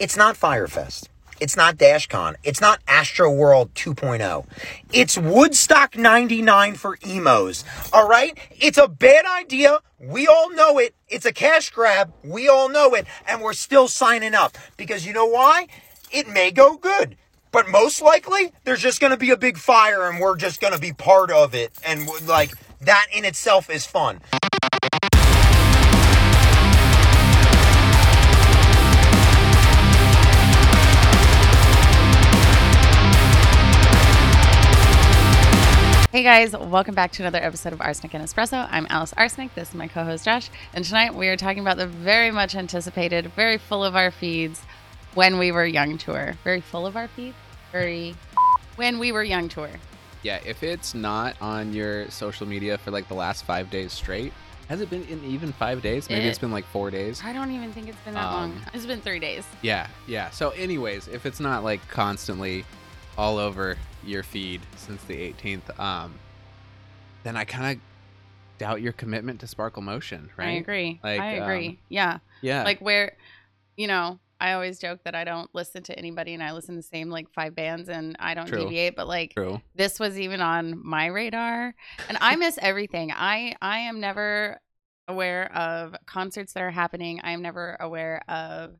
It's not Fyre Fest. It's not DashCon. It's not Astro World 2.0. It's Woodstock 99 for emos. All right? It's a bad idea. We all know it. It's a cash grab. We all know it. And we're still signing up because you know why? It may go good. But most likely, there's just going to be a big fire and we're just going to be part of it. And like, that in itself is fun. Hey guys, welcome back to another episode of Arsenic and Espresso. I'm Alice Arsenic. This is my co host Josh. And tonight we are talking about the very much anticipated, very full of our feeds, When We Were Young tour. Very full of our feeds? Very When We Were Young tour. Yeah, if it's not on your social media for like the last five days straight, has it been in even five days? Maybe It- it's been like four days. I don't even think it's been that long. Um, It's been three days. Yeah, yeah. So, anyways, if it's not like constantly all over your feed since the 18th, um, then I kind of doubt your commitment to Sparkle Motion, right? I agree. Like, I agree. um, yeah. Yeah. Like where, you know, I always joke that I don't listen to anybody and I listen to the same like five bands and I don't True. deviate, but like true. this was even on my radar and i miss everything i i am never aware of concerts that are happening i am never aware of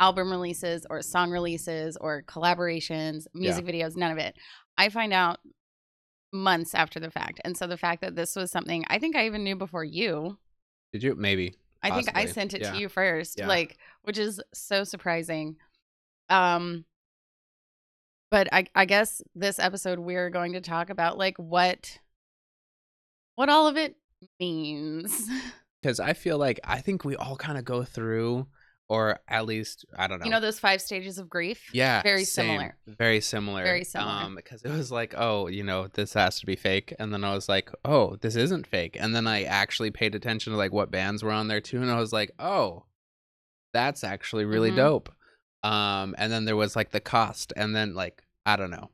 album releases or song releases or collaborations music videos none of it i find out months after the fact and so the fact that this was something i think i even knew before you Did you? Maybe. i think i sent it Yeah. to you first Yeah. like which is so surprising um but I, I guess this episode we're going to talk about like what what all of it means Because I feel like I think we all kind of go through, or at least, I don't know. you know those five stages of grief Yeah, Very same. similar. Very similar. Very similar. Um, because it was like, oh, you know, this has to be fake, and then I was like, oh, this isn't fake, and then I actually paid attention to like what bands were on there too, and I was like, oh, that's actually really Mhm. dope. Um, and then there was like the cost, and then like I don't know.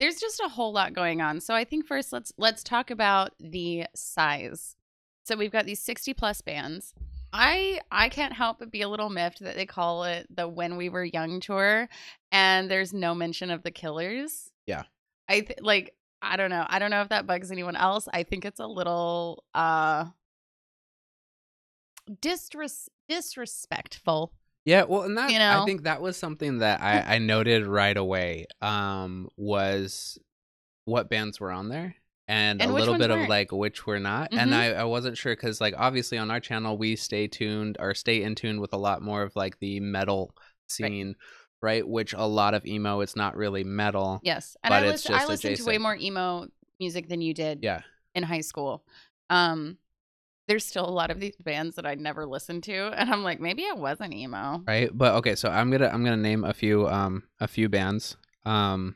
there's just a whole lot going on so i think first let's let's talk about the size so we've got these 60 plus bands i i can't help but be a little miffed that they call it the when we were young tour and there's no mention of the killers Yeah. i th- like i don't know i don't know if that bugs anyone else i think it's a little uh disres- disrespectful Yeah, well, and that You I think that was something that I, I noted right away. Um, was what bands were on there, and, And a little bit of weren't. like which we're not. And Mhm. I, I wasn't sure because like obviously on our channel we stay tuned or stay in tune with a lot more of like the metal scene, right? Which a lot of emo it's not really metal. yes and But i listen, i listened to way more emo music than you did Yeah, in high school. Um, there's still a lot of these bands that I never listened to, and I'm like, maybe I wasn't emo. right. But okay, so I'm gonna I'm gonna name a few um a few bands um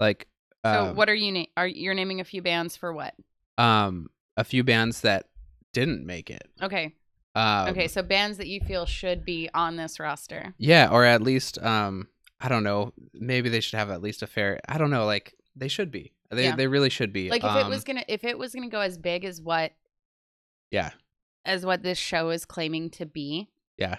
like So um, what are you na- are you're naming a few bands for what? um a few bands that didn't make it. Okay, Um, okay, so bands that you feel should be on this roster. Yeah, or at least um I don't know, maybe they should have at least a fair I don't know, like they should be. They Yeah. they really should be. Like if it was Um, gonna if it was gonna go as big as what Yeah. as what this show is claiming to be, Yeah.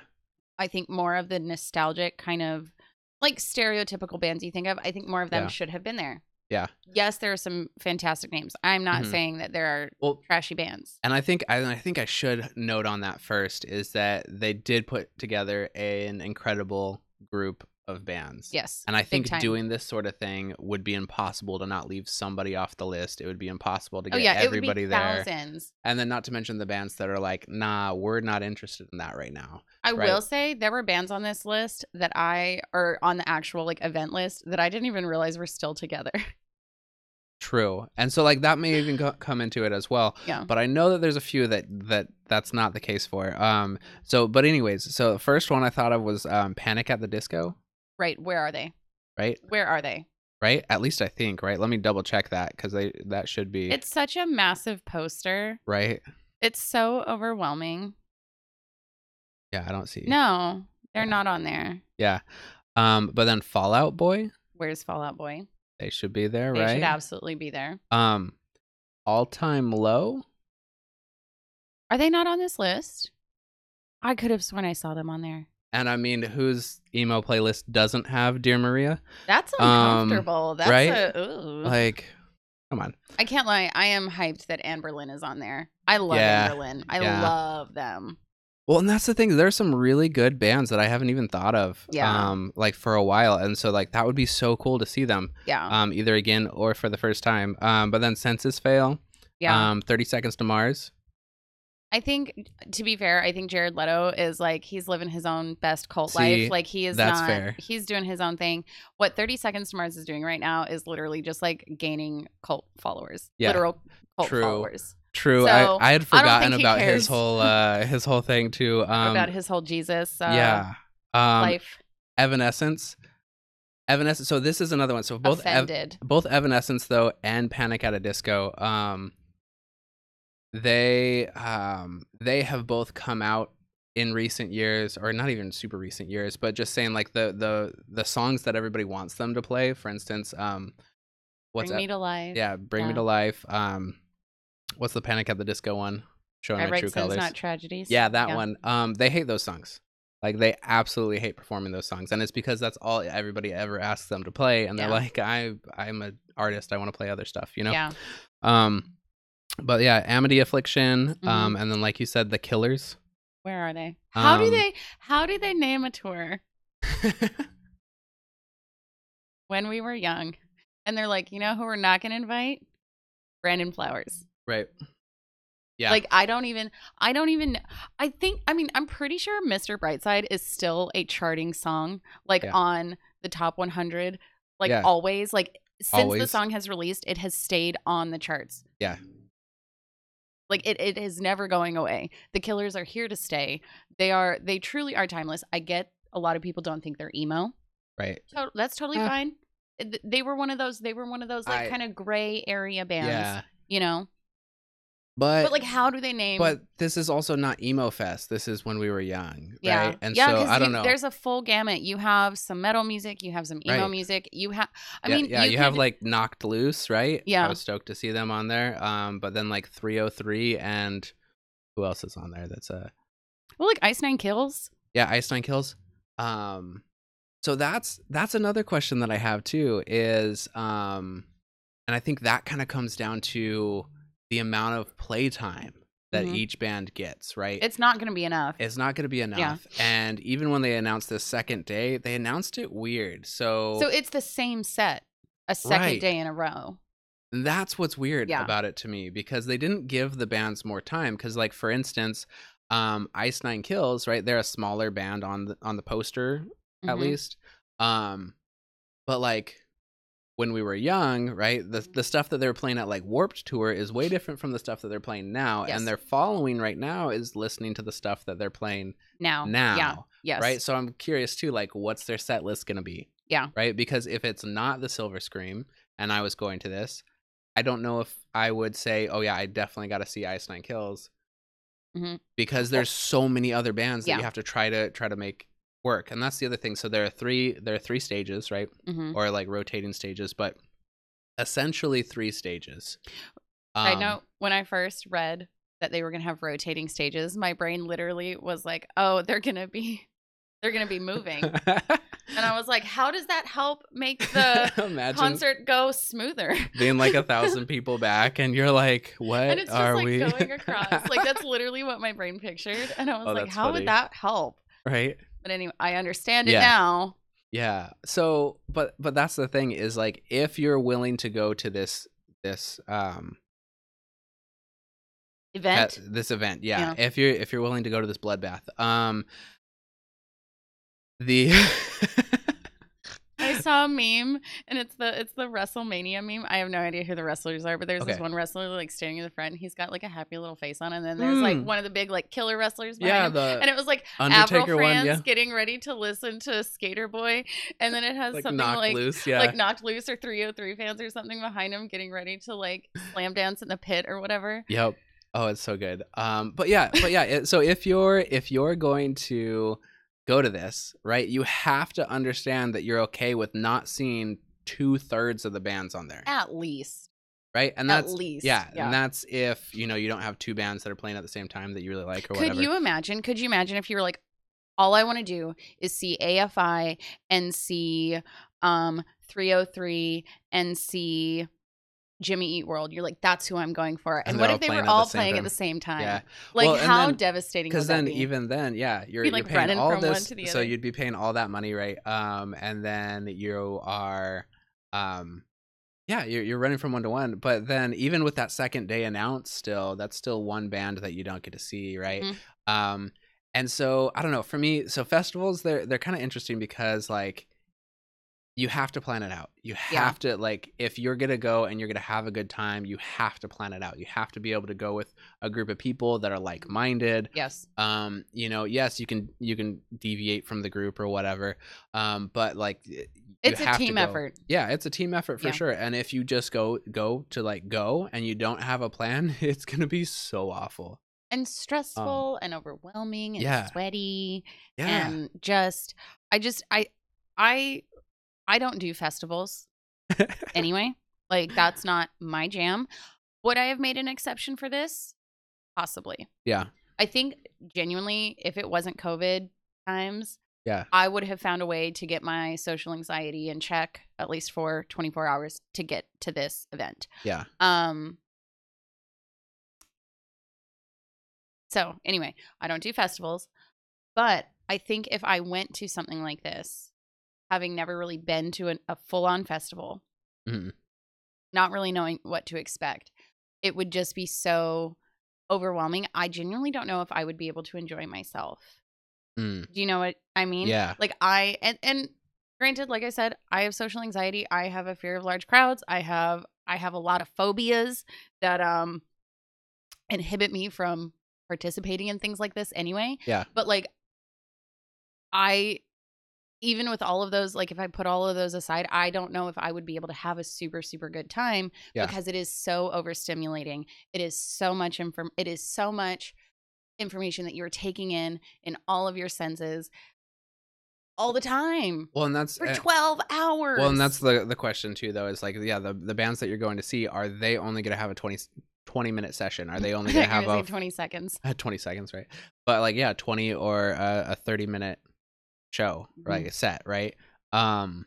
I think more of the nostalgic kind of like stereotypical bands you think of, I think more of them Yeah. should have been there. Yeah. Yes, there are some fantastic names. I'm not Mhm. saying that there are Well, trashy bands. and I think I, I think I should note on that first is that they did put together an incredible group of bands. Yes. And I think time. doing this sort of thing would be impossible to not leave somebody off the list. It would be impossible to get Oh get yeah, everybody it would be there. thousands. And then not to mention the bands that are like, nah, we're not interested in that right now. I Right. will say there were bands on this list that I or on the actual like event list that I didn't even realize were still together. True. And so like that may even co- come into it as well. yeah. But I know that there's a few that that that's not the case for. Um so but anyways, so the first one I thought of was um Panic at the Disco, Right. Where are they? right? Where are they? Right? At least I think, right? Let me double check that cuz they that should be It's such a massive poster. right. It's so overwhelming. Yeah, I don't see. No, they're Yeah. not on there. Yeah. Um but then Fallout Boy, Where's Fallout Boy? They should be there, They right? They should absolutely be there. um All Time Low? Are they not on this list? I could have sworn I saw them on there. And I mean, whose emo playlist doesn't have Dear Maria? That's Um, uncomfortable. That's right? a ooh. Like, come on. I can't lie. I am hyped that Anberlin is on there. I love Yeah, Anberlin. I yeah. love them. Well, and that's the thing. There's some really good bands that I haven't even thought of, Yeah. um, like for a while, and so like that would be so cool to see them, Yeah. um, either again or for the first time. Um, but then Senses Fail, yeah. um, Thirty Seconds to Mars, I think, to be fair, I think Jared Leto is like he's living his own best cult See, life. Like he is that's not. fair. He's doing his own thing. What Thirty Seconds to Mars is doing right now is literally just like gaining cult followers. Yeah, Literal cult true. followers. True, So, I, I had forgotten he about cares. his whole uh, his whole thing too. Um, about his whole Jesus. Uh, yeah, um, life. Evanescence, Evanescence. So this is another one. So both Ev- both Evanescence though and Panic at a Disco, um, they um they have both come out in recent years, or not even super recent years, but just saying like the the the songs that everybody wants them to play. For instance, um, what's Bring that? me to life. yeah, Bring Me to Life. Um, what's the Panic at the Disco one? Showing I true colors. not tragedies. Yeah, that one. Um, they hate those songs. Like they absolutely hate performing those songs, and it's because that's all everybody ever asks them to play, and they're Yeah. like, "I, I'm an artist. I want to play other stuff," you know. Yeah. Um, but yeah, Amity Affliction. Mm-hmm. Um, and then like you said, the Killers. Where are they? How do Um, they? How do they name a tour? When we were young, and they're like, you know who we're not going to invite? Brandon Flowers. Right. Yeah. Like I don't even I don't even I think I mean I'm pretty sure Mr. Brightside is still a charting song like Yeah. on the top 100 like Yeah. always like since the song has released it has stayed on the charts. Yeah. Like it it is never going away. The Killers are here to stay. They are they truly are timeless. I get a lot of people don't think they're emo. right. To- that's totally fine. They were one of those they were one of those like kind of gray area bands, Yeah. you know. But But like how do they name but this is also not emo fest. This is when we were young, Yeah, right? And yeah, so I don't you- know. There's a full gamut. You have some metal music. You have some emo Right. music. You have. I yeah, mean, yeah, you, have could- like Knocked Loose, right? Yeah. I was stoked to see them on there. Um, but then like 3OH!3 and who else is on there? That's a well, like Ice Nine Kills. yeah, Ice Nine Kills. Um, so that's that's another question that I have too. Is um, and I think that kind of comes down to the amount of playtime that Mhm. each band gets, right? It's not going to be enough. it's not going to be enough. Yeah. And even when they announced the second day, they announced it weird. So, so it's the same set a second Right. day in a row. that's what's weird Yeah. about it to me because they didn't give the bands more time. Because, like for instance, um, Ice Nine Kills, right? They're a smaller band on the on the poster at Mhm. least. Um, but like when we were young, right? The the stuff that they were playing at like Warped Tour is way different from the stuff that they're playing now, Yes. and their following right now is listening to the stuff that they're playing Now. now. Yeah. Yes. Right. So I'm curious too, like, what's their set list going to be? Yeah. Right. Because if it's not the Silver Scream and I was going to this, I don't know if I would say, oh, yeah, I definitely got to see Ice Nine Kills. Mhm. Because there's so many other bands that Yeah. you have to try to try to make work. And that's the other thing. So there are three there are three stages, right? hmm Or like rotating stages, but essentially three stages. I Um, know when I first read that they were going to have rotating stages, my brain literally was like, "Oh, they're going to be, they're going to be moving," and I was like, "How does that help make the concert go smoother?" being like a thousand people back, and you're like, "What and it's just are like we going across. like that's literally what my brain pictured, and I was Oh, like, "How funny. would that help?" right." But anyway, I understand it Yeah. now. Yeah. So, but but that's the thing is like if you're willing to go to this this um Event. this event, yeah, Yeah. If you're if you're willing to go to this bloodbath, um the saw a meme, and it's the it's the WrestleMania meme. I have no idea who the wrestlers are, but there's this one wrestler like standing in the front. And he's got like a happy little face on, and then there's like Mm. one of the big like killer wrestlers. Behind yeah, him. and it was like Undertaker Avril one, France yeah. getting ready to listen to Skater Boy, and then it has Like something knocked like loose, yeah. like knocked loose or 3OH!3 fans or something behind him getting ready to like slam dance in the pit or whatever. Yep. Oh, it's so good. Um, but yeah, but yeah. It, so if you're if you're going to go to this, right, you have to understand that you're okay with not seeing two thirds of the bands on there, At least. right? And At that's least. yeah, Yeah. and that's if you know you don't have two bands that are playing at the same time that you really like or Could whatever. you imagine? Could you imagine if you were like all I want to do is see AFI and see um 3OH!3 and see Jimmy Eat World. You're like, that's who I'm going for. And, And what if they were all playing at the same time? Yeah. Like Well, how then- devastating because then be? even then yeah you're, you're like paying running all from one this to the so you'd be paying all that money right um and then you are um yeah you're, you're running from one to one but then even with that second day announced still that's still one band that you don't get to see right Mhm. um and so i don't know for me so festivals they're they're kind of interesting because like you have to plan it out. You Yeah. have to like if you're gonna go and you're gonna have a good time, you have to plan it out. You have to be able to go with a group of people that are like minded. yes. Um, you know, yes, you can you can deviate from the group or whatever. Um, but like It's a team effort. Yeah, it's a team effort for Yeah. sure. And if you just go go to like go and you don't have a plan, it's gonna be so awful. And stressful and overwhelming and Um, yeah. sweaty. Yeah. and just i just i i i don't do festivals anyway like that's not my jam would i have made an exception for this possibly yeah. i think genuinely if it wasn't covid times Yeah. i would have found a way to get my social anxiety in check at least for 24 hours to get to this event Yeah. um so anyway, I don't do festivals, but I think if I went to something like this, having never really been to an, a full-on festival, Mhm. not really knowing what to expect, it would just be so overwhelming. I genuinely don't know if I would be able to enjoy myself. Mm. Do you know what I mean? Yeah. Like I and and granted, like I said, I have social anxiety. I have a fear of large crowds. I have I have a lot of phobias that um inhibit me from participating in things like this anyway. Yeah. But like I even with all of those, like if I put all of those aside, I don't know if I would be able to have a super, super good time Yeah. because it is so overstimulating. It is so much inform it is so much information that you're taking in in all of your senses all the time Well, and that's for uh, 12 hours. Well, and that's the the question too, though. Is like, yeah, the the bands that you're going to see are they only going to have a 20, 20 minute session? Are they only going to have a 20 seconds. uh, 20 seconds, right? But like, yeah, 20 or a, a 30 minute show? Mm-hmm. A set, right? Um,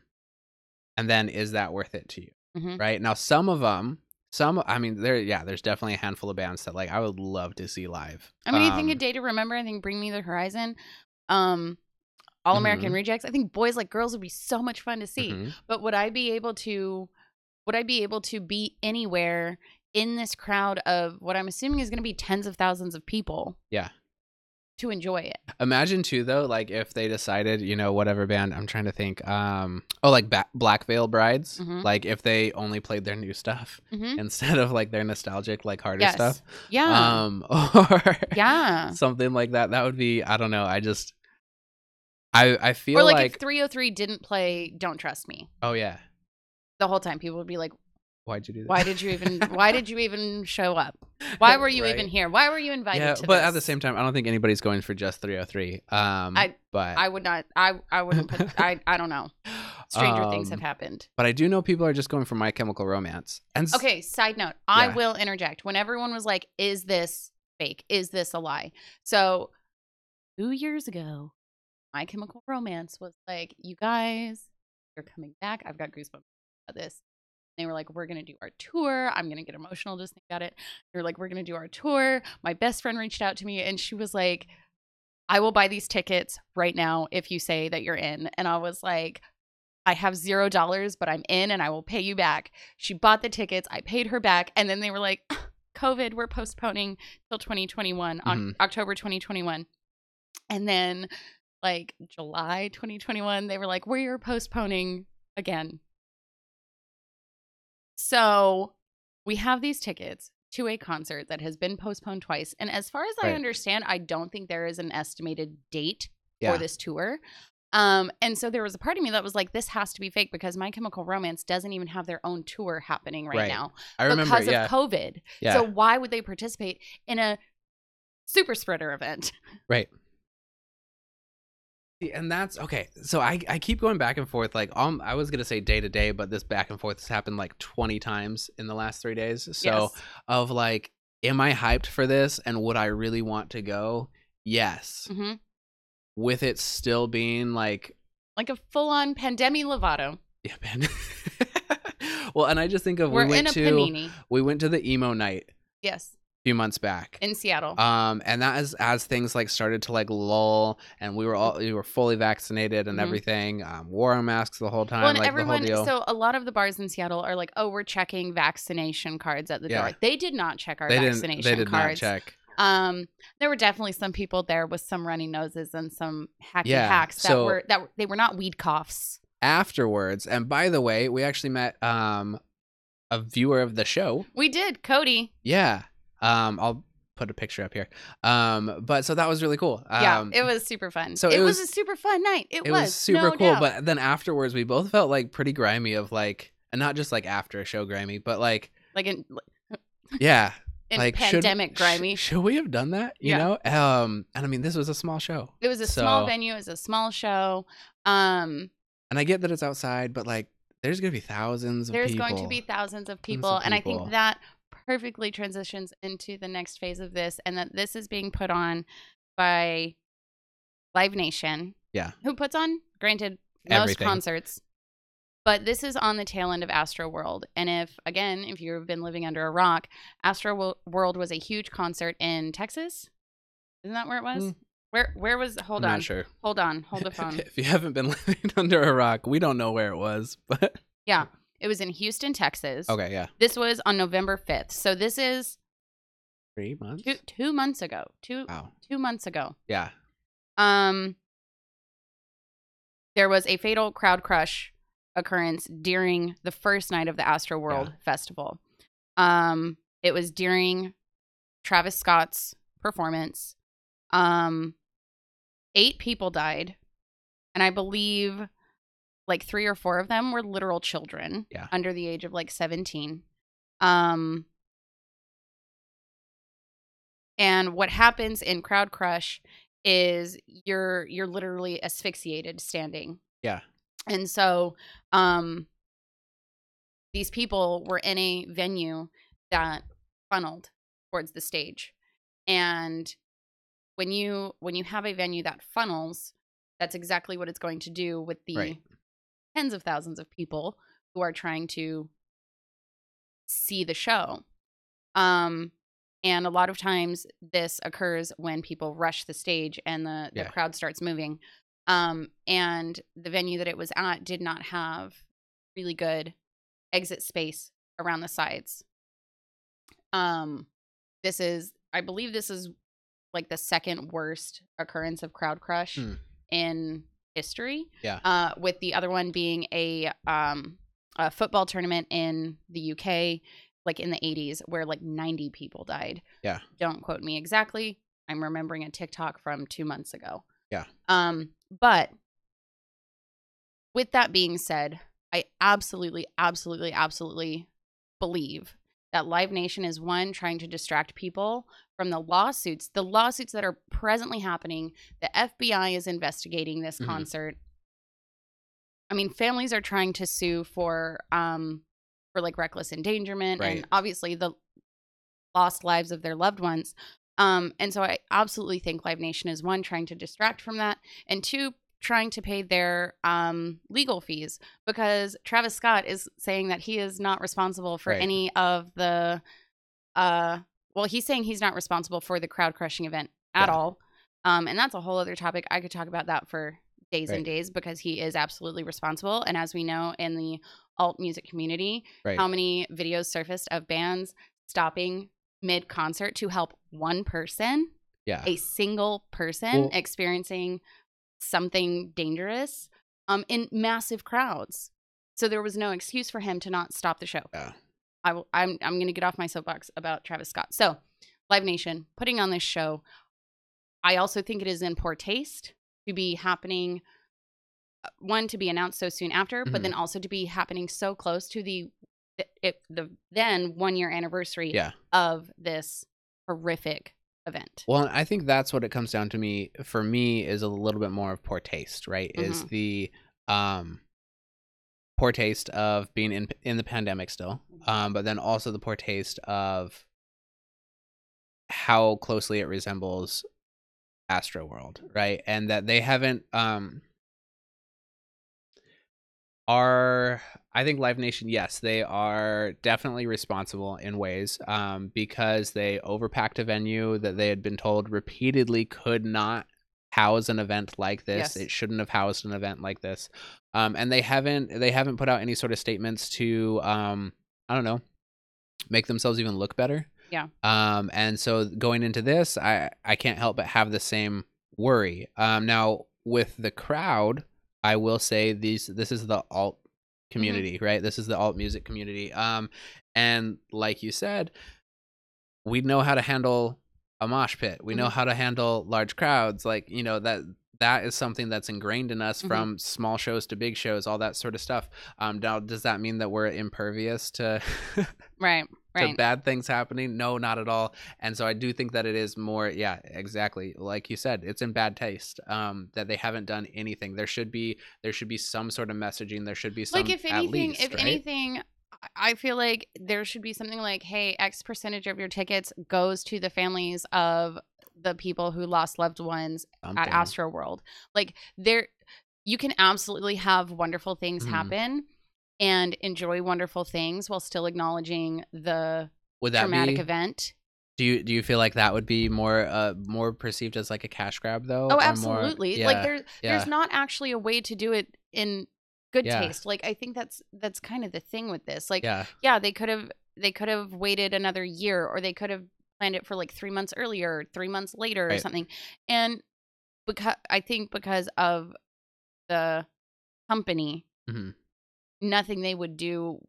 and then is that worth it to you, Mhm. right? Now, some of them, some, I mean, there, yeah, there's definitely a handful of bands that like I would love to see live. I mean, you think a Um, day to remember. I think Bring Me the Horizon, um, All American Rejects. I think Boys Like Girls would be so much fun to see. mhm. But would I be able to? Would I be able to be anywhere in this crowd of what I'm assuming is going to be tens of thousands of people? Yeah. To enjoy it. Imagine too, though, like if they decided, you know, whatever band I'm trying to think, um, oh, like ba- Black Veil Brides, Mhm. like if they only played their new stuff hmm instead of like their nostalgic, like harder Yes. stuff, Yeah. um, or yeah. something like that. That would be, I don't know. I just, I I feel Or like, like, if 3OH!3 didn't play Don't Trust Me oh yeah, the whole time, people would be like, why'd you do that? "Why did you even? why did you even show up? Why were you even here? Why were you invited Yeah, but this?" at the same time, I don't think anybody's going for just 3OH!3. Um, I- but I would not. I I wouldn't put. I I don't know. Stranger things have um, happened. But I do know people are just going for My Chemical Romance. And s- Okay. Side note. I Yeah. will interject when everyone was like, "Is this fake? Is this a lie?" So two years ago, My Chemical Romance was like, "You guys, you're coming back. I've got goosebumps about this." They were like, "We're gonna do our tour. I'm gonna get emotional just think about it." They're like, "We're gonna do our tour." My best friend reached out to me and she was like, "I will buy these tickets right now if you say that you're in." And I was like, "I have zero dollars, but I'm in, and I will pay you back." She bought the tickets. I paid her back, and then they were like, "COVID, we're postponing till 2021 on mm-hmm. October 2021." And then, like July 2021, they were like, "We're postponing again." So we have these tickets to a concert that has been postponed twice. And as far as I understand, I don't think there is an estimated date yeah. for this tour. Um, and so there was a part of me that was like, this has to be fake because My Chemical Romance doesn't even have their own tour happening right, Right. now I remember, because yeah, of COVID. yeah, So why would they participate in a super spreader event? right. And that's okay. So I, I keep going back and forth. Like um, I was gonna say day to day, but this back and forth has happened like twenty times in the last three days. So Yes. of like, am I hyped for this? And would I really want to go? Yes. hmm with it still being like like a full-on pandemic Lovato. yeah, man. well, and I just think of We're we went to panini. we went to the emo night Yes, few months back. in Seattle. um and that is as things like started to like lull and we were all we were fully vaccinated and Mhm. everything um wore our masks the whole time well, and like everyone. the whole deal So a lot of the bars in Seattle are like, "Oh, we're checking vaccination cards at the Yeah. door." They did not check our they vaccination they did not cards. check Um, there were definitely some people there with some runny noses and some hacky Yeah, hacks that so- were that they were not weed coughs. afterwards and by the way we actually met um a viewer of the show We did, Cody. yeah um i'll put a picture up here um but so that was really cool yeah, um it was super fun. so it, it was, was- a super fun night. It, it was super no cool doubt. but then afterwards we both felt like pretty grimy of like and not just like after a show grimy but like like in yeah in like should- pandemic sh- grimy. should we have done that you Yeah. know um and i mean this was a small show it was a small venue. It was a small show. Um, and i get that it's outside but like there's gonna be thousands of there's people going to be thousands of of people, and I think that perfectly transitions into the next phase of this, and that this is being put on by Live Nation. Yeah. who puts on granted most Everything. concerts. But this is on the tail end of Astro World. And if, again, if you've been living under a rock, Astro World was a huge concert in Texas. Isn't that where it was? Mm. Where where was hold I'm on. not sure Hold on. Hold the phone. if you haven't been living under a rock we don't know where it was but yeah. It was in Houston, Texas. okay yeah This was on November 5th. So this is three months two, two months ago. Two wow two months ago. yeah Um there was a fatal crowd crush occurrence during the first night of the Astro World Festival. Um it was during Travis Scott's performance. Um eight people died and I believe like 3 or 4 of them were literal children Yeah. under the age of like 17. Um and what happens in crowd crush is you're you're literally asphyxiated standing Yeah. and so um these people were in a venue that funneled towards the stage and when you when you have a venue that funnels that's exactly what it's going to do with the Right. Tens of thousands of people who are trying to see the show um and a lot of times this occurs when people rush the stage and the, the Yeah. crowd starts moving um and the venue that it was at did not have really good exit space around the sides um this is i believe this is like the second worst occurrence of crowd crush Hmm. in history Yeah. uh with the other one being a um a football tournament in the UK like in the 80s where like 90 people died. Yeah. Don't quote me exactly. I'm remembering a TikTok from 2 months ago. Yeah. Um but with that being said, I absolutely absolutely absolutely believe that Live Nation is one trying to distract people from the lawsuits, the lawsuits that are presently happening. The FBI is investigating this Mhm. concert. I mean, families are trying to sue for um for like reckless endangerment Right. and obviously the lost lives of their loved ones. Um and so I absolutely think Live Nation is one trying to distract from that and two trying to pay their um legal fees because Travis Scott is saying that he is not responsible for Right. any of the uh well he's saying he's not responsible for the crowd crushing event at Yeah. all. Um and that's a whole other topic. I could talk about that for days and days because he is absolutely responsible and as we know in the alt music community Right. how many videos surfaced of bands stopping mid concert to help one person yeah. a single person Well- experiencing something dangerous um in massive crowds so there was no excuse for him to not stop the show Yeah. I will, I'm I'm going to get off my soapbox about Travis Scott. So, Live Nation putting on this show. I also think it is in poor taste to be happening. uh, One to be announced so soon after, but Mhm. then also to be happening so close to the it, the then one year anniversary Yeah. of this horrific event. Well, I think that's what it comes down to me for me is a little bit more of poor taste, right? Is Mm-hmm. the um poor taste of being in in the pandemic still. Um but then also the poor taste of how closely it resembles Astro World, right? And that they haven't um are I think Live Nation, yes, they are definitely responsible in ways um, because they overpacked a venue that they had been told repeatedly could not house an event like this. Yes. It shouldn't have housed an event like this, um, and they haven't they haven't put out any sort of statements to um, I don't know make themselves even look better. Yeah. Um, and so going into this, I I can't help but have the same worry. Um, now with the crowd, I will say these this is the alt community, right? This is the alt music community. Um, and like you said, we know how to handle a mosh pit. We know Mhm. how to handle large crowds. Like you know that that is something that's ingrained in us Mhm. from small shows to big shows, all that sort of stuff. Um, now does that mean that we're impervious to Right. to Right. bad things happening? No, not at all. And so I do think that it is more, yeah, exactly like you said, it's in bad taste. Um, that they haven't done anything. There should be there should be some sort of messaging. There should be some like if at anything least, if right? anything I- feel like there should be something like hey x percentage of your tickets goes to the families of the people who lost loved ones at astro world like there you can absolutely have wonderful things Mhm. happen and enjoy wonderful things while still acknowledging the Would that traumatic be? event Do you do you feel like that would be more uh more perceived as like a cash grab though? oh or more- absolutely like there yeah. there's not actually a way to do it in good Yeah. taste like i think that's that's kind of the thing with this like yeah, yeah they could have they could have waited another year or they could have planned it for like three months earlier or three months later or something and because i think because of the company Mhm. nothing they would do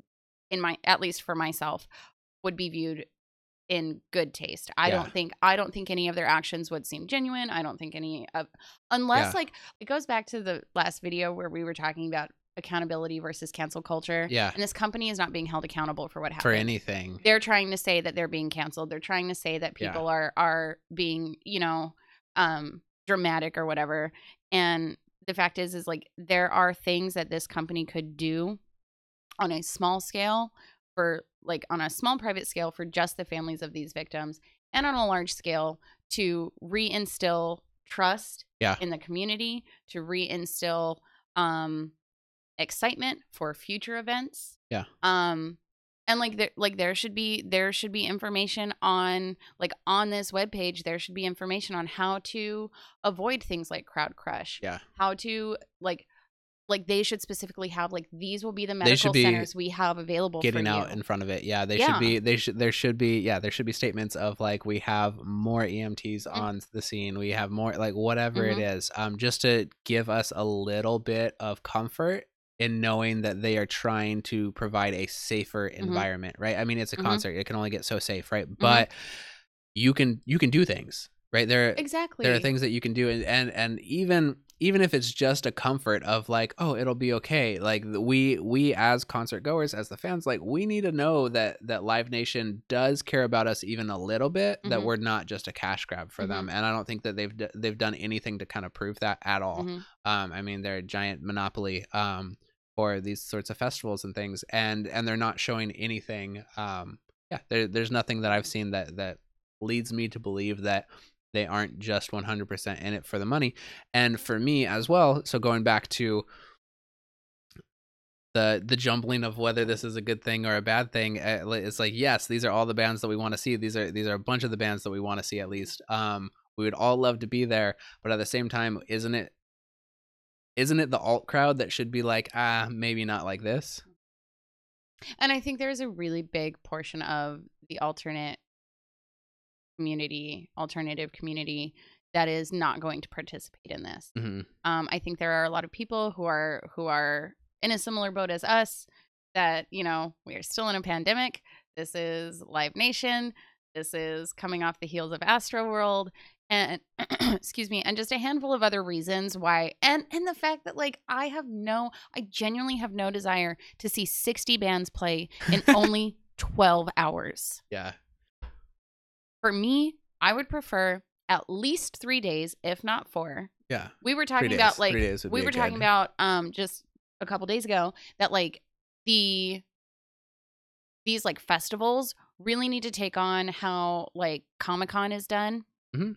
in my at least for myself would be viewed in good taste i Yeah. don't think i don't think any of their actions would seem genuine i don't think any of unless Yeah. like it goes back to the last video where we were talking about accountability versus cancel culture yeah. and this company is not being held accountable for what happened. For anything. They're trying to say that they're being canceled. They're trying to say that Yeah. people are are being, you know, um dramatic or whatever. And the fact is is like there are things that this company could do on a small scale for like on a small private scale for just the families of these victims and on a large scale to reinstill trust Yeah. in the community, to reinstill um excitement for future events. Yeah. Um and like there like there should be there should be information on like on this webpage there should be information on how to avoid things like crowd crush. Yeah. How to like like they should specifically have like these will be the medical be centers we have available getting out you. in front of it. Yeah, they Yeah. should be. They should. There should be. Yeah, there should be statements of like we have more EMTs Mm. on the scene. We have more like whatever it Mhm. is. Um, just to give us a little bit of comfort in knowing that they are trying to provide a safer Mm-hmm. environment. Right. I mean, it's a Mhm. concert. It can only get so safe. Right. Mm-hmm. But you can you can do things. Right. There. exactly. There are things that you can do, and and and even even if it's just a comfort of like oh it'll be okay like we we as concert goers as the fans like we need to know that that live nation does care about us even a little bit that Mhm. we're not just a cash grab for them and i don't think that they've d- they've done anything to kind of prove that at all Mhm. um i mean they're a giant monopoly um for these sorts of festivals and things and and they're not showing anything um yeah there, there's nothing that i've seen that that leads me to believe that they aren't just 100% in it for the money. And for me as well so going back to the the jumbling of whether this is a good thing or a bad thing uh, it's like yes these are all the bands that we want to see these are these are a bunch of the bands that we want to see at least um we would all love to be there but at the same time isn't it isn't it the alt crowd that should be like ah maybe not like this And I think there's a really big portion of the alternate community, alternative community that is not going to participate in this. hmm Um, I think there are a lot of people who are who are in a similar boat as us that, you know, we are still in a pandemic. This is Live Nation. This is coming off the heels of Astro World and excuse me, and just a handful of other reasons why and and the fact that like I have no I genuinely have no desire to see 60 bands play in only 12 hours. yeah For me, I would prefer at least 3 days, if not 4. yeah We were talking about like Three we were talking good- about um just a couple days ago that like the these like festivals really need to take on how like Comic Con is done. Mhm.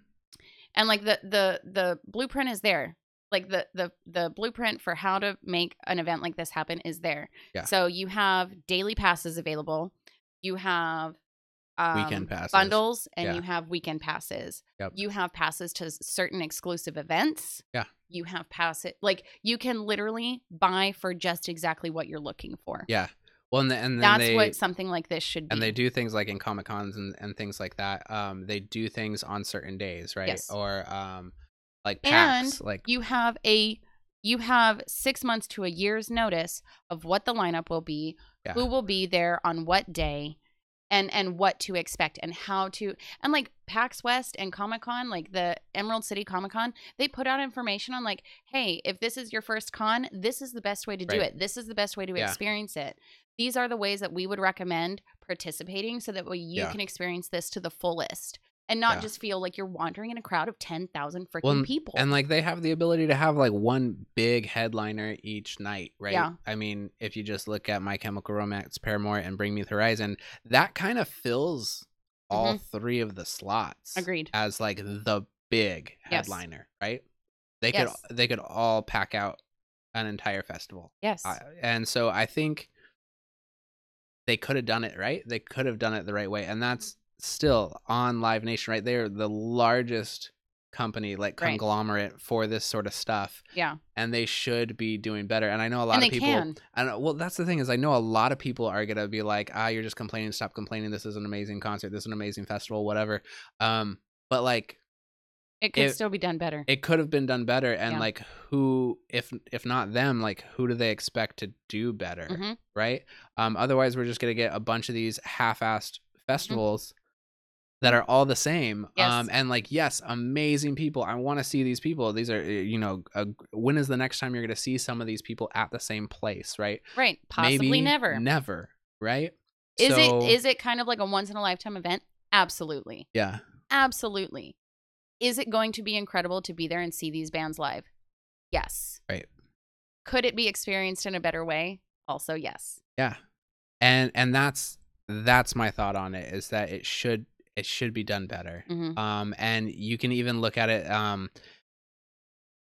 And like the the the blueprint is there like the the the blueprint for how to make an event like this happen is there Yeah. so you have daily passes available you have um, Weekend passes. bundles and Yeah. you have weekend passes Yep. you have passes to certain exclusive events Yeah. you have pass it like you can literally buy for just exactly what you're looking for Yeah. Well, and, the, and that's they what something like this should be and they do things like in comic cons and, and things like that. Um, they do things on certain days, right? Yes. Or um, like And like you have a you have six months to a year's notice of what the lineup will be Yeah. who will be there on what day and and what to expect and how to and like pax west and comic-con like the emerald city comic-con they put out information on like hey if this is your first con this is the best way to do Right. it this is the best way to Yeah. experience it these are the ways that we would recommend participating so that way you Yeah. can experience this to the fullest and not Yeah. just feel like you're wandering in a crowd of 10,000 freaking Well, people and like they have the ability to have like one big headliner each night, right? Yeah. I mean, if you just look at My Chemical Romance, Paramore, and Bring Me the Horizon, that kind of fills all three of the slots. Mm-hmm. Agreed. As like the big Yes. headliner, right? They Yes. could they could all pack out an entire festival. yes I, and so I think they could have done it right. They could have done it the right way, and that's still on Live Nation, right? They're the largest company, like Right. conglomerate for this sort of stuff, yeah and they should be doing better. And I know a lot and of people. can I know. Well, that's the thing is, I know a lot of people are gonna be like, "Ah, you're just complaining. Stop complaining. This is an amazing concert. This is an amazing festival. Whatever." Um, but like, it could If- still be done better it could have been done better. And Yeah. like, who, if if not them, like, who do they expect to do better? Mhm. right? Um, otherwise, we're just gonna get a bunch of these half-assed Mm-hmm. festivals that are all the same. Yes. Um, and like, yes, amazing people. I want to see these people. These are, you know, uh, when is the next time you're gonna see some of these people at the same place, right? right possibly Maybe never never, right? is So- it is it kind of like a once in a lifetime event absolutely Yeah, absolutely is it going to be incredible to be there and see these bands live yes Right. could it be experienced in a better way also yes yeah, and and that's that's my thought on it is that it should it should be done better. hmm um and you can even look at it um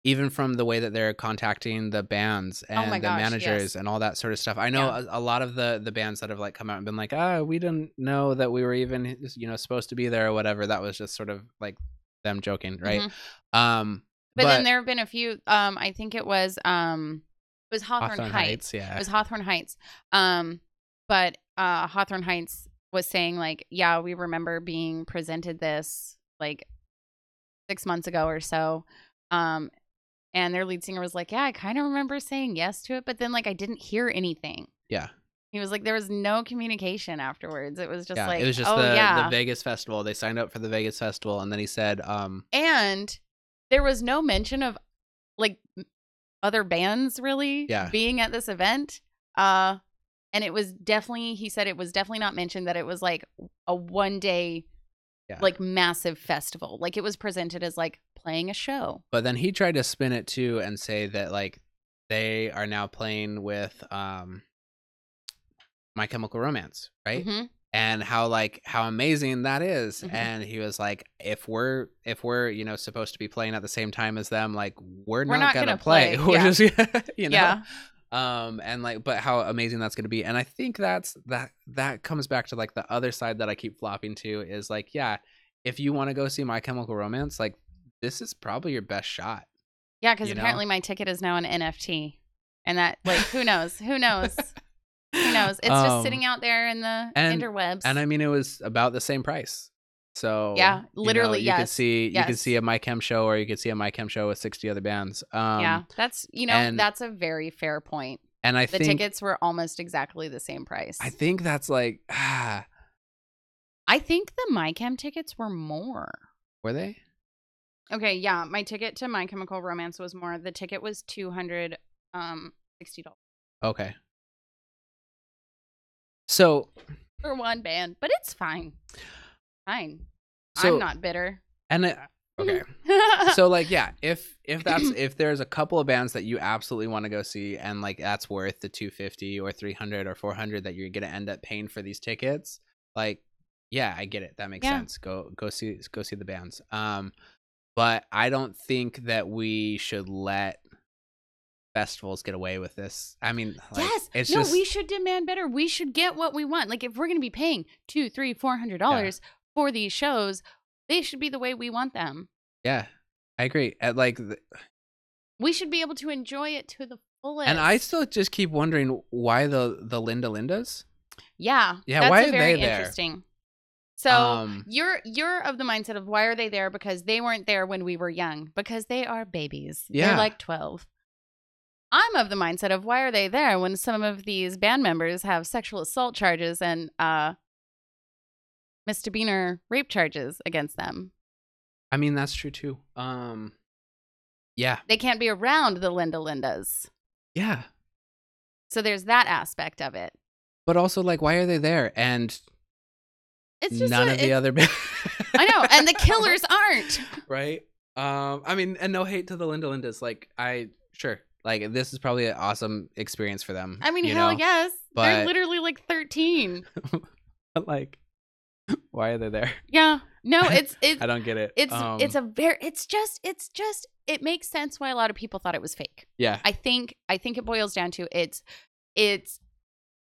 even from the way that they're contacting the bands and Oh the gosh, managers yes. and all that sort of stuff i know Yeah. a, a lot of the the bands that have like come out and been like ah we didn't know that we were even you know supposed to be there or whatever that was just sort of like them joking right Mhm. um but, then there have been a few um i think it was um it was hawthorne, Hawthorne heights. heights yeah It was Hawthorne Heights. Um, but uh, Hawthorne Heights was saying like, yeah, we remember being presented this like six months ago or so. Um, and their lead singer was like, yeah, I kind of remember saying yes to it, but then like I didn't hear anything. yeah He was like, there was no communication afterwards. It was just yeah like, it was just oh the, yeah, the vegas festival they signed up for the vegas festival and then he said um and there was no mention of like other bands really Yeah. being at this event uh and it was definitely he said it was definitely not mentioned that it was like a one day Yeah. like massive festival like it was presented as like playing a show But then he tried to spin it too and say that like they are now playing with um My Chemical Romance, right? Mhm. And how like how amazing that is. Mhm. And he was like, if we're if we're you know supposed to be playing at the same time as them, like we're, We're not, not gonna, gonna play. play, We're yeah. just you know. Yeah. Um and like but how amazing that's gonna be. And I think that's that that comes back to like the other side that I keep flopping to is like, yeah, if you want to go see My Chemical Romance, like this is probably your best shot. yeah because You know? apparently my ticket is now an nft and that like who knows who knows knows it's Um, just sitting out there in the and- interwebs and I mean, it was about the same price. So Yeah, you know, literally, you could yes, see you could see a My Chem show, or you could see a My Chem show with sixty other bands. Um, yeah that's you know and- that's a very fair point. and I think the think tickets were almost exactly the same price I think that's like, ah, I think the MyChem tickets were more. were they? Okay, yeah, my ticket to My Chemical Romance was more. The ticket was two hundred um sixty dollars Okay. So, for one band, but it's fine. Fine. so I'm not bitter. and it, okay. so like yeah if if that's if there's a couple of bands that you absolutely want to go see and like that's worth the 250 or 300 or 400 that you're gonna end up paying for these tickets like yeah i get it that makes Yeah. sense go go see go see the bands um but I don't think that we should let festivals get away with this. I mean, like, yes. it's no, just we should demand better. We should get what we want. Like if we're gonna be paying two, three, four hundred dollars for these shows, they should be the way we want them. yeah, I agree. At like, the, We should be able to enjoy it to the fullest. and I still just keep wondering why the the Linda Lindas. Yeah. Yeah, That's why are very they there? interesting. So Um, you're you're of the mindset of why are they there? Because they weren't there when we were young. Because they are babies. Yeah. They're like twelve. I'm of the mindset of why are they there when some of these band members have sexual assault charges and uh misdemeanor rape charges against them. I mean, that's true too. Um, yeah, They can't be around the Linda Lindas. yeah, So there's that aspect of it. but also like, why are they there? And It's just none a- of the other. Ba- I know, and the killers aren't. right? Um, I mean, and no hate to the Linda Lindas. Like, I sure, like, this is probably an awesome experience for them. I mean, hell know? yes. They're literally like 13. But like, why are they there? Yeah. No, it's it's I don't get it. it's Um, it's a very it's just it's just it makes sense why a lot of people thought it was fake. yeah, I think I think it boils down to it's it's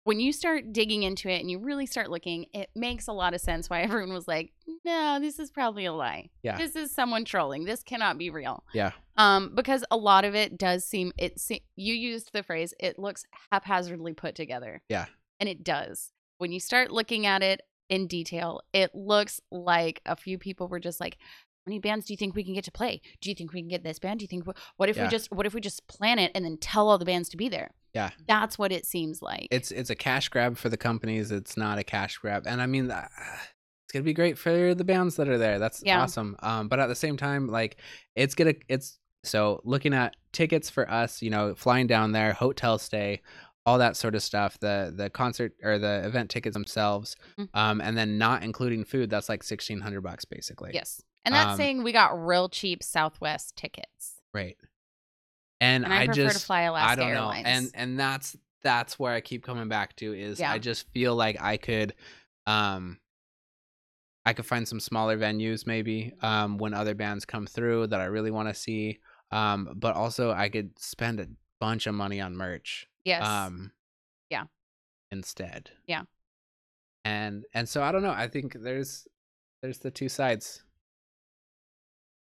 when you start digging into it and you really start looking, it makes a lot of sense why everyone was like, "No, this is probably a lie. Yeah. This is someone trolling. This cannot be real." yeah, Um because a lot of it does seem it se- you used the phrase it looks haphazardly put together. Yeah. And it does. When you start looking at it in detail, it looks like a few people were just like, how many bands do you think we can get to play? Do you think we can get this band? Do you think what if Yeah. we just what if we just plan it and then tell all the bands to be there? Yeah. That's what it seems like. it's it's a cash grab for the companies. It's not a cash grab, and I mean, uh, it's gonna be great for the bands that are there. That's Yeah. awesome. Um, but at the same time, like, it's gonna it's so looking at tickets for us, you know, flying down there, hotel stay, all that sort of stuff. The the concert or the event tickets themselves, Mhm. um, and then not including food. That's like sixteen hundred bucks basically. yes. And that's um, saying we got real cheap Southwest tickets. Right. And, And I, I just to fly Alaska I don't Airlines. know. And and that's that's where I keep coming back to is Yeah. I just feel like I could um I could find some smaller venues maybe um when other bands come through that I really want to see. Um but also I could spend a bunch of money on merch. yes. Um Yeah. Instead. Yeah. And and so I don't know. I think there's there's the two sides.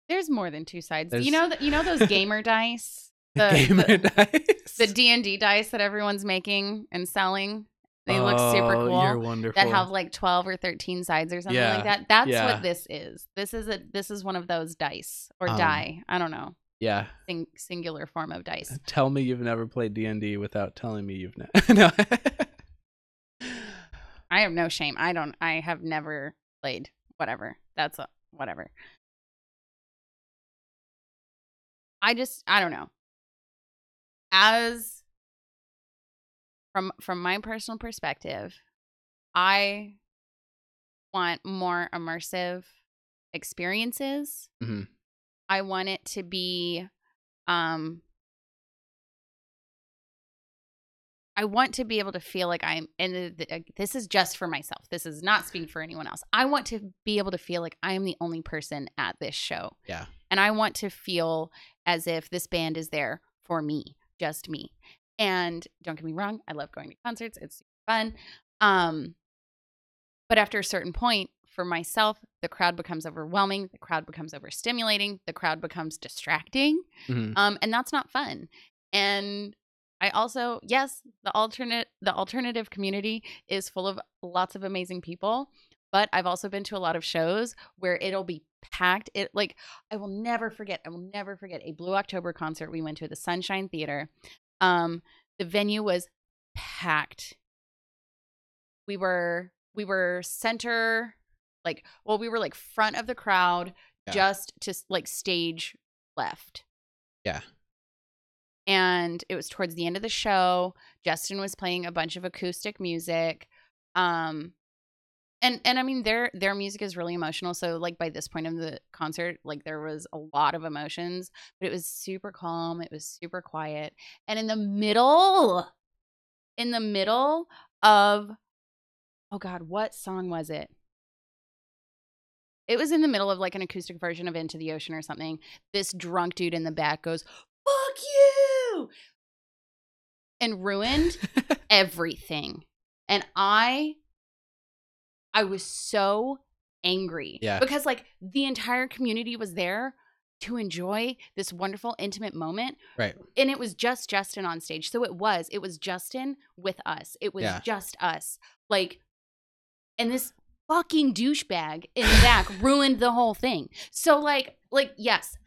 There's more than two sides. There's- You know that you know those gamer dice? The, Gamer the, dice. the D&D dice that everyone's making and selling. They look super Oh, cool. You're wonderful. that have like 12 or 13 sides or something Yeah, like that. That's yeah. what this is. This is a this is one of those dice or Um, die. I don't know. yeah. Sing, singular form of dice. Tell me you've never played D and D without telling me you've never. no. I have no shame. I don't I have never played whatever. That's a, whatever. I just I don't know. As from from my personal perspective, I want more immersive experiences. Mhm. I want it to be um I want to be able to feel like I'm and th- th- this is just for myself. This is not speaking for anyone else. I want to be able to feel like I am the only person at this show. Yeah. And I want to feel as if this band is there for me, just me. And don't get me wrong, I love going to concerts. It's super fun. Um but after a certain point for myself, the crowd becomes overwhelming, the crowd becomes overstimulating, the crowd becomes distracting. Mhm. Um and that's not fun. And I also, yes, the alternate the alternative community is full of lots of amazing people, but I've also been to a lot of shows where it'll be packed. It like I will never forget. I will never forget a Blue October concert we went to at the Sunshine Theater. Um the venue was packed. We were we were center like well we were like front of the crowd Yeah. just to like stage left Yeah. and it was towards the end of the show justin was playing a bunch of acoustic music um and and i mean their their music is really emotional so like by this point of the concert like there was a lot of emotions but it was super calm it was super quiet and in the middle in the middle of oh god what song was it it was in the middle of like an acoustic version of Into the Ocean or something. This drunk dude in the back goes, "Fuck you," and ruined everything. And I, I was so angry. Yeah. Because like the entire community was there to enjoy this wonderful intimate moment right. and it was just Justin on stage. So it was. It was Justin with us. It was Yeah. just us. Like, and this fucking douchebag in the back ruined the whole thing. So like, like yes.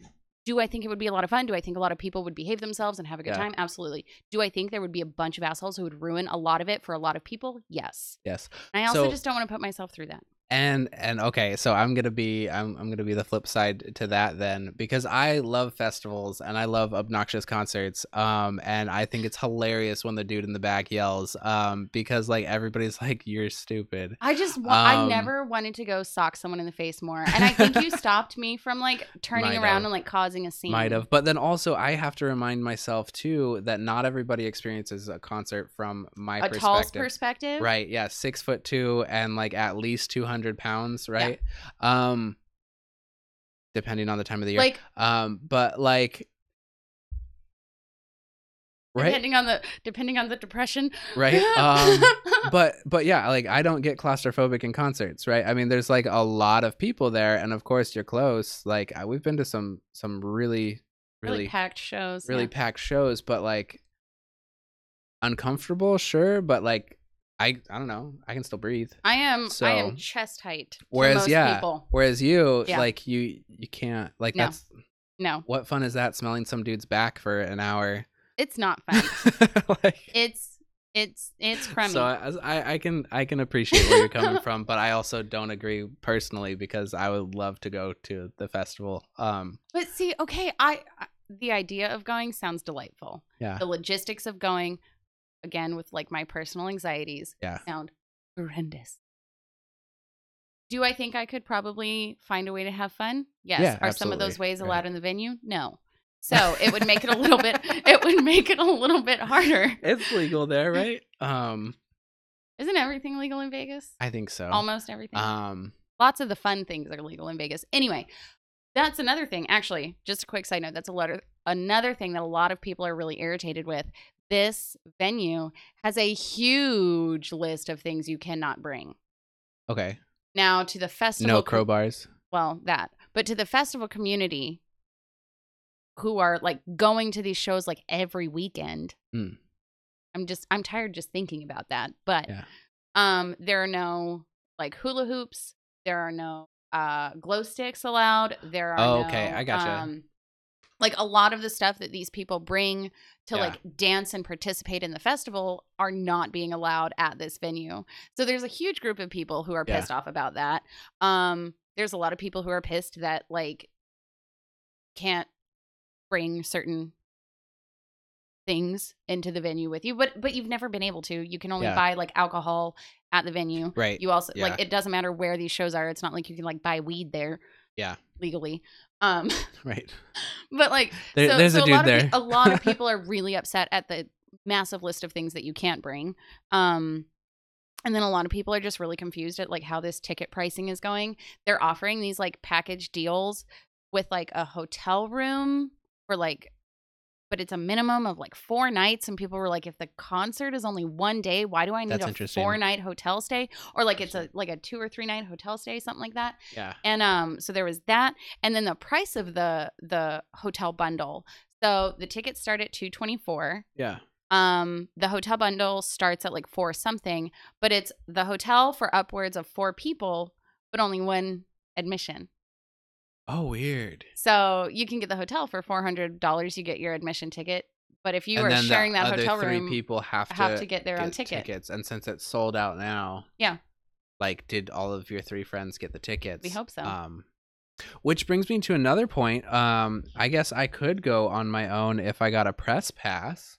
Do I think it would be a lot of fun? Do I think a lot of people would behave themselves and have a good Yeah. time? Absolutely. Do I think there would be a bunch of assholes who would ruin a lot of it for a lot of people? Yes. Yes. And I also So- just don't want to put myself through that. And and okay so i'm gonna be I'm, I'm gonna be the flip side to that then because i love festivals and i love obnoxious concerts um and i think it's hilarious when the dude in the back yells um because like everybody's like you're stupid I just wa- I Um, never wanted to go sock someone in the face more. And I think you stopped me from like turning around have. and like causing a scene. might have but then also i have to remind myself too that not everybody experiences a concert from my a tall's perspective perspective. right yeah six foot two and like at least 200 pounds right um depending on the time of the year Like um but like right depending on the depending on the depression. right um but but yeah like i don't get claustrophobic in concerts right i mean there's like a lot of people there and of course you're close like I, we've been to some some really really, really packed shows. really yeah. packed shows but like uncomfortable sure but like i i don't know i can still breathe I am I am chest height. whereas most yeah people. whereas you Yeah. like you you can't like No. that's No, what fun is that smelling some dude's back for an hour it's not fun. like it's it's it's crummy. so I, I i can i can appreciate where you're coming from but i also don't agree personally because i would love to go to the festival um but see, okay, I, I the idea of going sounds delightful. yeah The logistics of going, again with like my personal anxieties, yeah sound horrendous. Do I think I could probably find a way to have fun? Yes. Yeah, Are some of those absolutely. ways Right. allowed in the venue? No. So it would make it a little bit it would make it a little bit harder. it's legal there right um Isn't everything legal in Vegas? i think so Almost everything. um Lots of the fun things are legal in Vegas. Anyway, that's another thing. Actually, just a quick side note. That's a letter. Another thing that a lot of people are really irritated with. This venue has a huge list of things you cannot bring. okay Now to the festival. no crowbars well, that. But to the festival community who are like going to these shows like every weekend. Mm. I'm just I'm tired just thinking about that. But Yeah. um there are no like hula hoops, there are no uh glow sticks allowed. There are Oh, no, okay, I gotcha. Um, like a lot of the stuff that these people bring to Yeah. like dance and participate in the festival are not being allowed at this venue. So there's a huge group of people who are Yeah. pissed off about that. Um there's a lot of people who are pissed that like can't bring certain things into the venue with you but but you've never been able to you can only Yeah. buy like alcohol at the venue right you also Yeah. like it doesn't matter where these shows are it's not like you can like buy weed there Yeah. legally um right. but like There- so, there's so a a, dude lot there. Of, a lot of people are really upset at the massive list of things that you can't bring um and then a lot of people are just really confused at like how this ticket pricing is going. They're offering these like package deals with like a hotel room for like but it's a minimum of like four nights and people were like if the concert is only one day why do i need That's a four night hotel stay? Or like it's a like a two or three night hotel stay something like that. Yeah. And um so there was that and then the price of the the hotel bundle. So the tickets start at 224 yeah. Um the hotel bundle starts at like four something but it's the hotel for upwards of four people but only one admission oh weird so you can get the hotel for $400 you get your admission ticket but if you and are sharing that hotel three room people have to have to get their own ticket tickets and since it's sold out now Yeah. like did all of your three friends get the tickets We hope so. um which brings me to another point um i guess i could go on my own if i got a press pass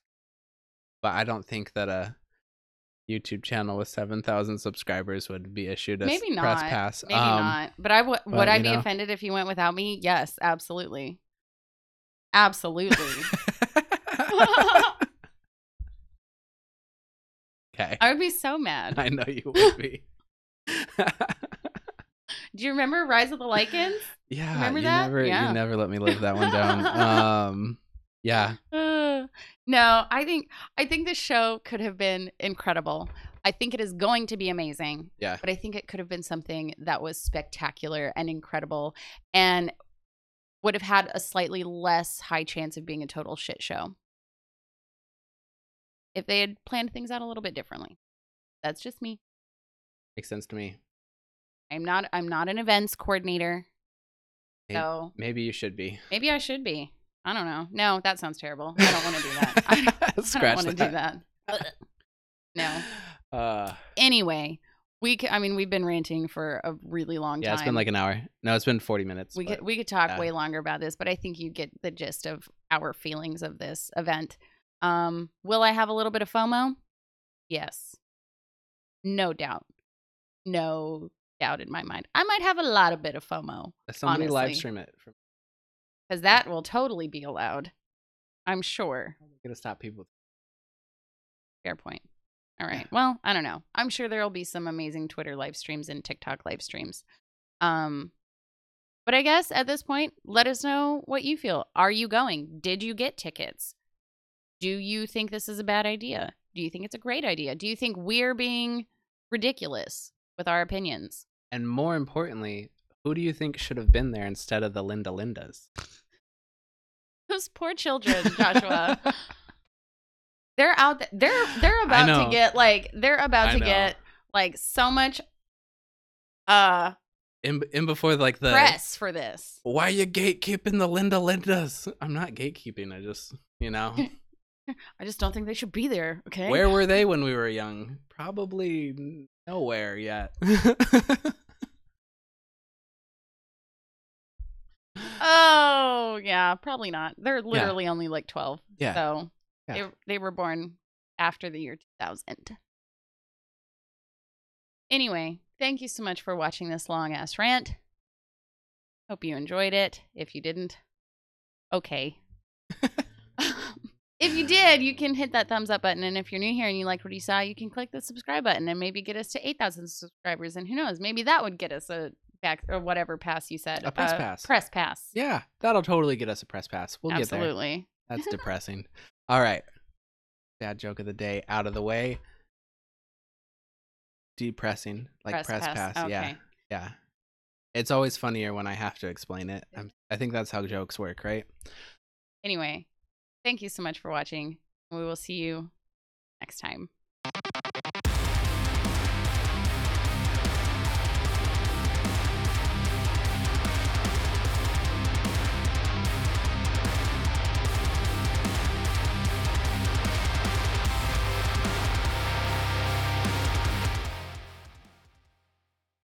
but i don't think that a youtube channel with 7000 subscribers would be issued a Maybe press not. pass maybe um, not but i would would i be know. offended if you went without me yes absolutely absolutely okay I would be so mad. i know you would be Do you remember Rise of the Lycans? Yeah, Remember you that? never Yeah. you never let me live that one down. um, yeah, Uh, no, I think I think this show could have been incredible. I think it is going to be amazing. Yeah. But I think it could have been something that was spectacular and incredible and would have had a slightly less high chance of being a total shit show. If they had planned things out a little bit differently. That's just me. makes sense to me. I'm not I'm not an events coordinator. Maybe, So maybe you should be. maybe I should be. I don't know. No, that sounds terrible. I don't want to do that. I don't, I don't want to do that. No. Uh, Anyway, we c- I mean we've been ranting for a really long yeah, time. Yeah, it's been like an hour. No, it's been forty minutes. we but- could we could talk yeah. way longer about this, but I think you get the gist of our feelings of this event. Um, will I have a little bit of FOMO? Yes. No doubt. No doubt in my mind. I might have a lot of bit of FOMO somebody live stream it. From, because that will totally be allowed. I'm sure. gonna stop people. Fair point. All right. Well, I don't know. I'm sure there will be some amazing Twitter live streams and TikTok live streams. Um, but I guess at this point, let us know what you feel. Are you going? Did you get tickets? Do you think this is a bad idea? Do you think it's a great idea? Do you think we're being ridiculous with our opinions? And more importantly, who do you think should have been there instead of the Linda Lindas? Those poor children, Joshua. they're out there. They're they're about to get like they're about I to know. get like so much uh In in before like the press for this. why you gatekeeping the Linda Lindas? I'm not gatekeeping. I just you know I just don't think they should be there. Okay. where were they when we were young? Probably nowhere yet. Oh yeah, probably not. They're literally only like twelve. yeah. So Yeah. they they were born after the year two thousand. Anyway, thank you so much for watching this long ass rant. Hope you enjoyed it. If you didn't, okay. if you did, you can hit that thumbs up button. And if you're new here and you liked what you saw, you can click the subscribe button and maybe get us to 8,000 subscribers. And who knows, maybe that would get us a back or whatever pass you said. A press Uh, pass. Press pass. yeah, that'll totally get us a press pass. We'll get there. Absolutely. That's depressing. All right. Bad joke of the day out of the way. Depressing. Like press, pass. Yeah. Okay. Yeah. It's always funnier when I have to explain it. I'm, I think that's how jokes work, right? Anyway, thank you so much for watching. We will see you next time.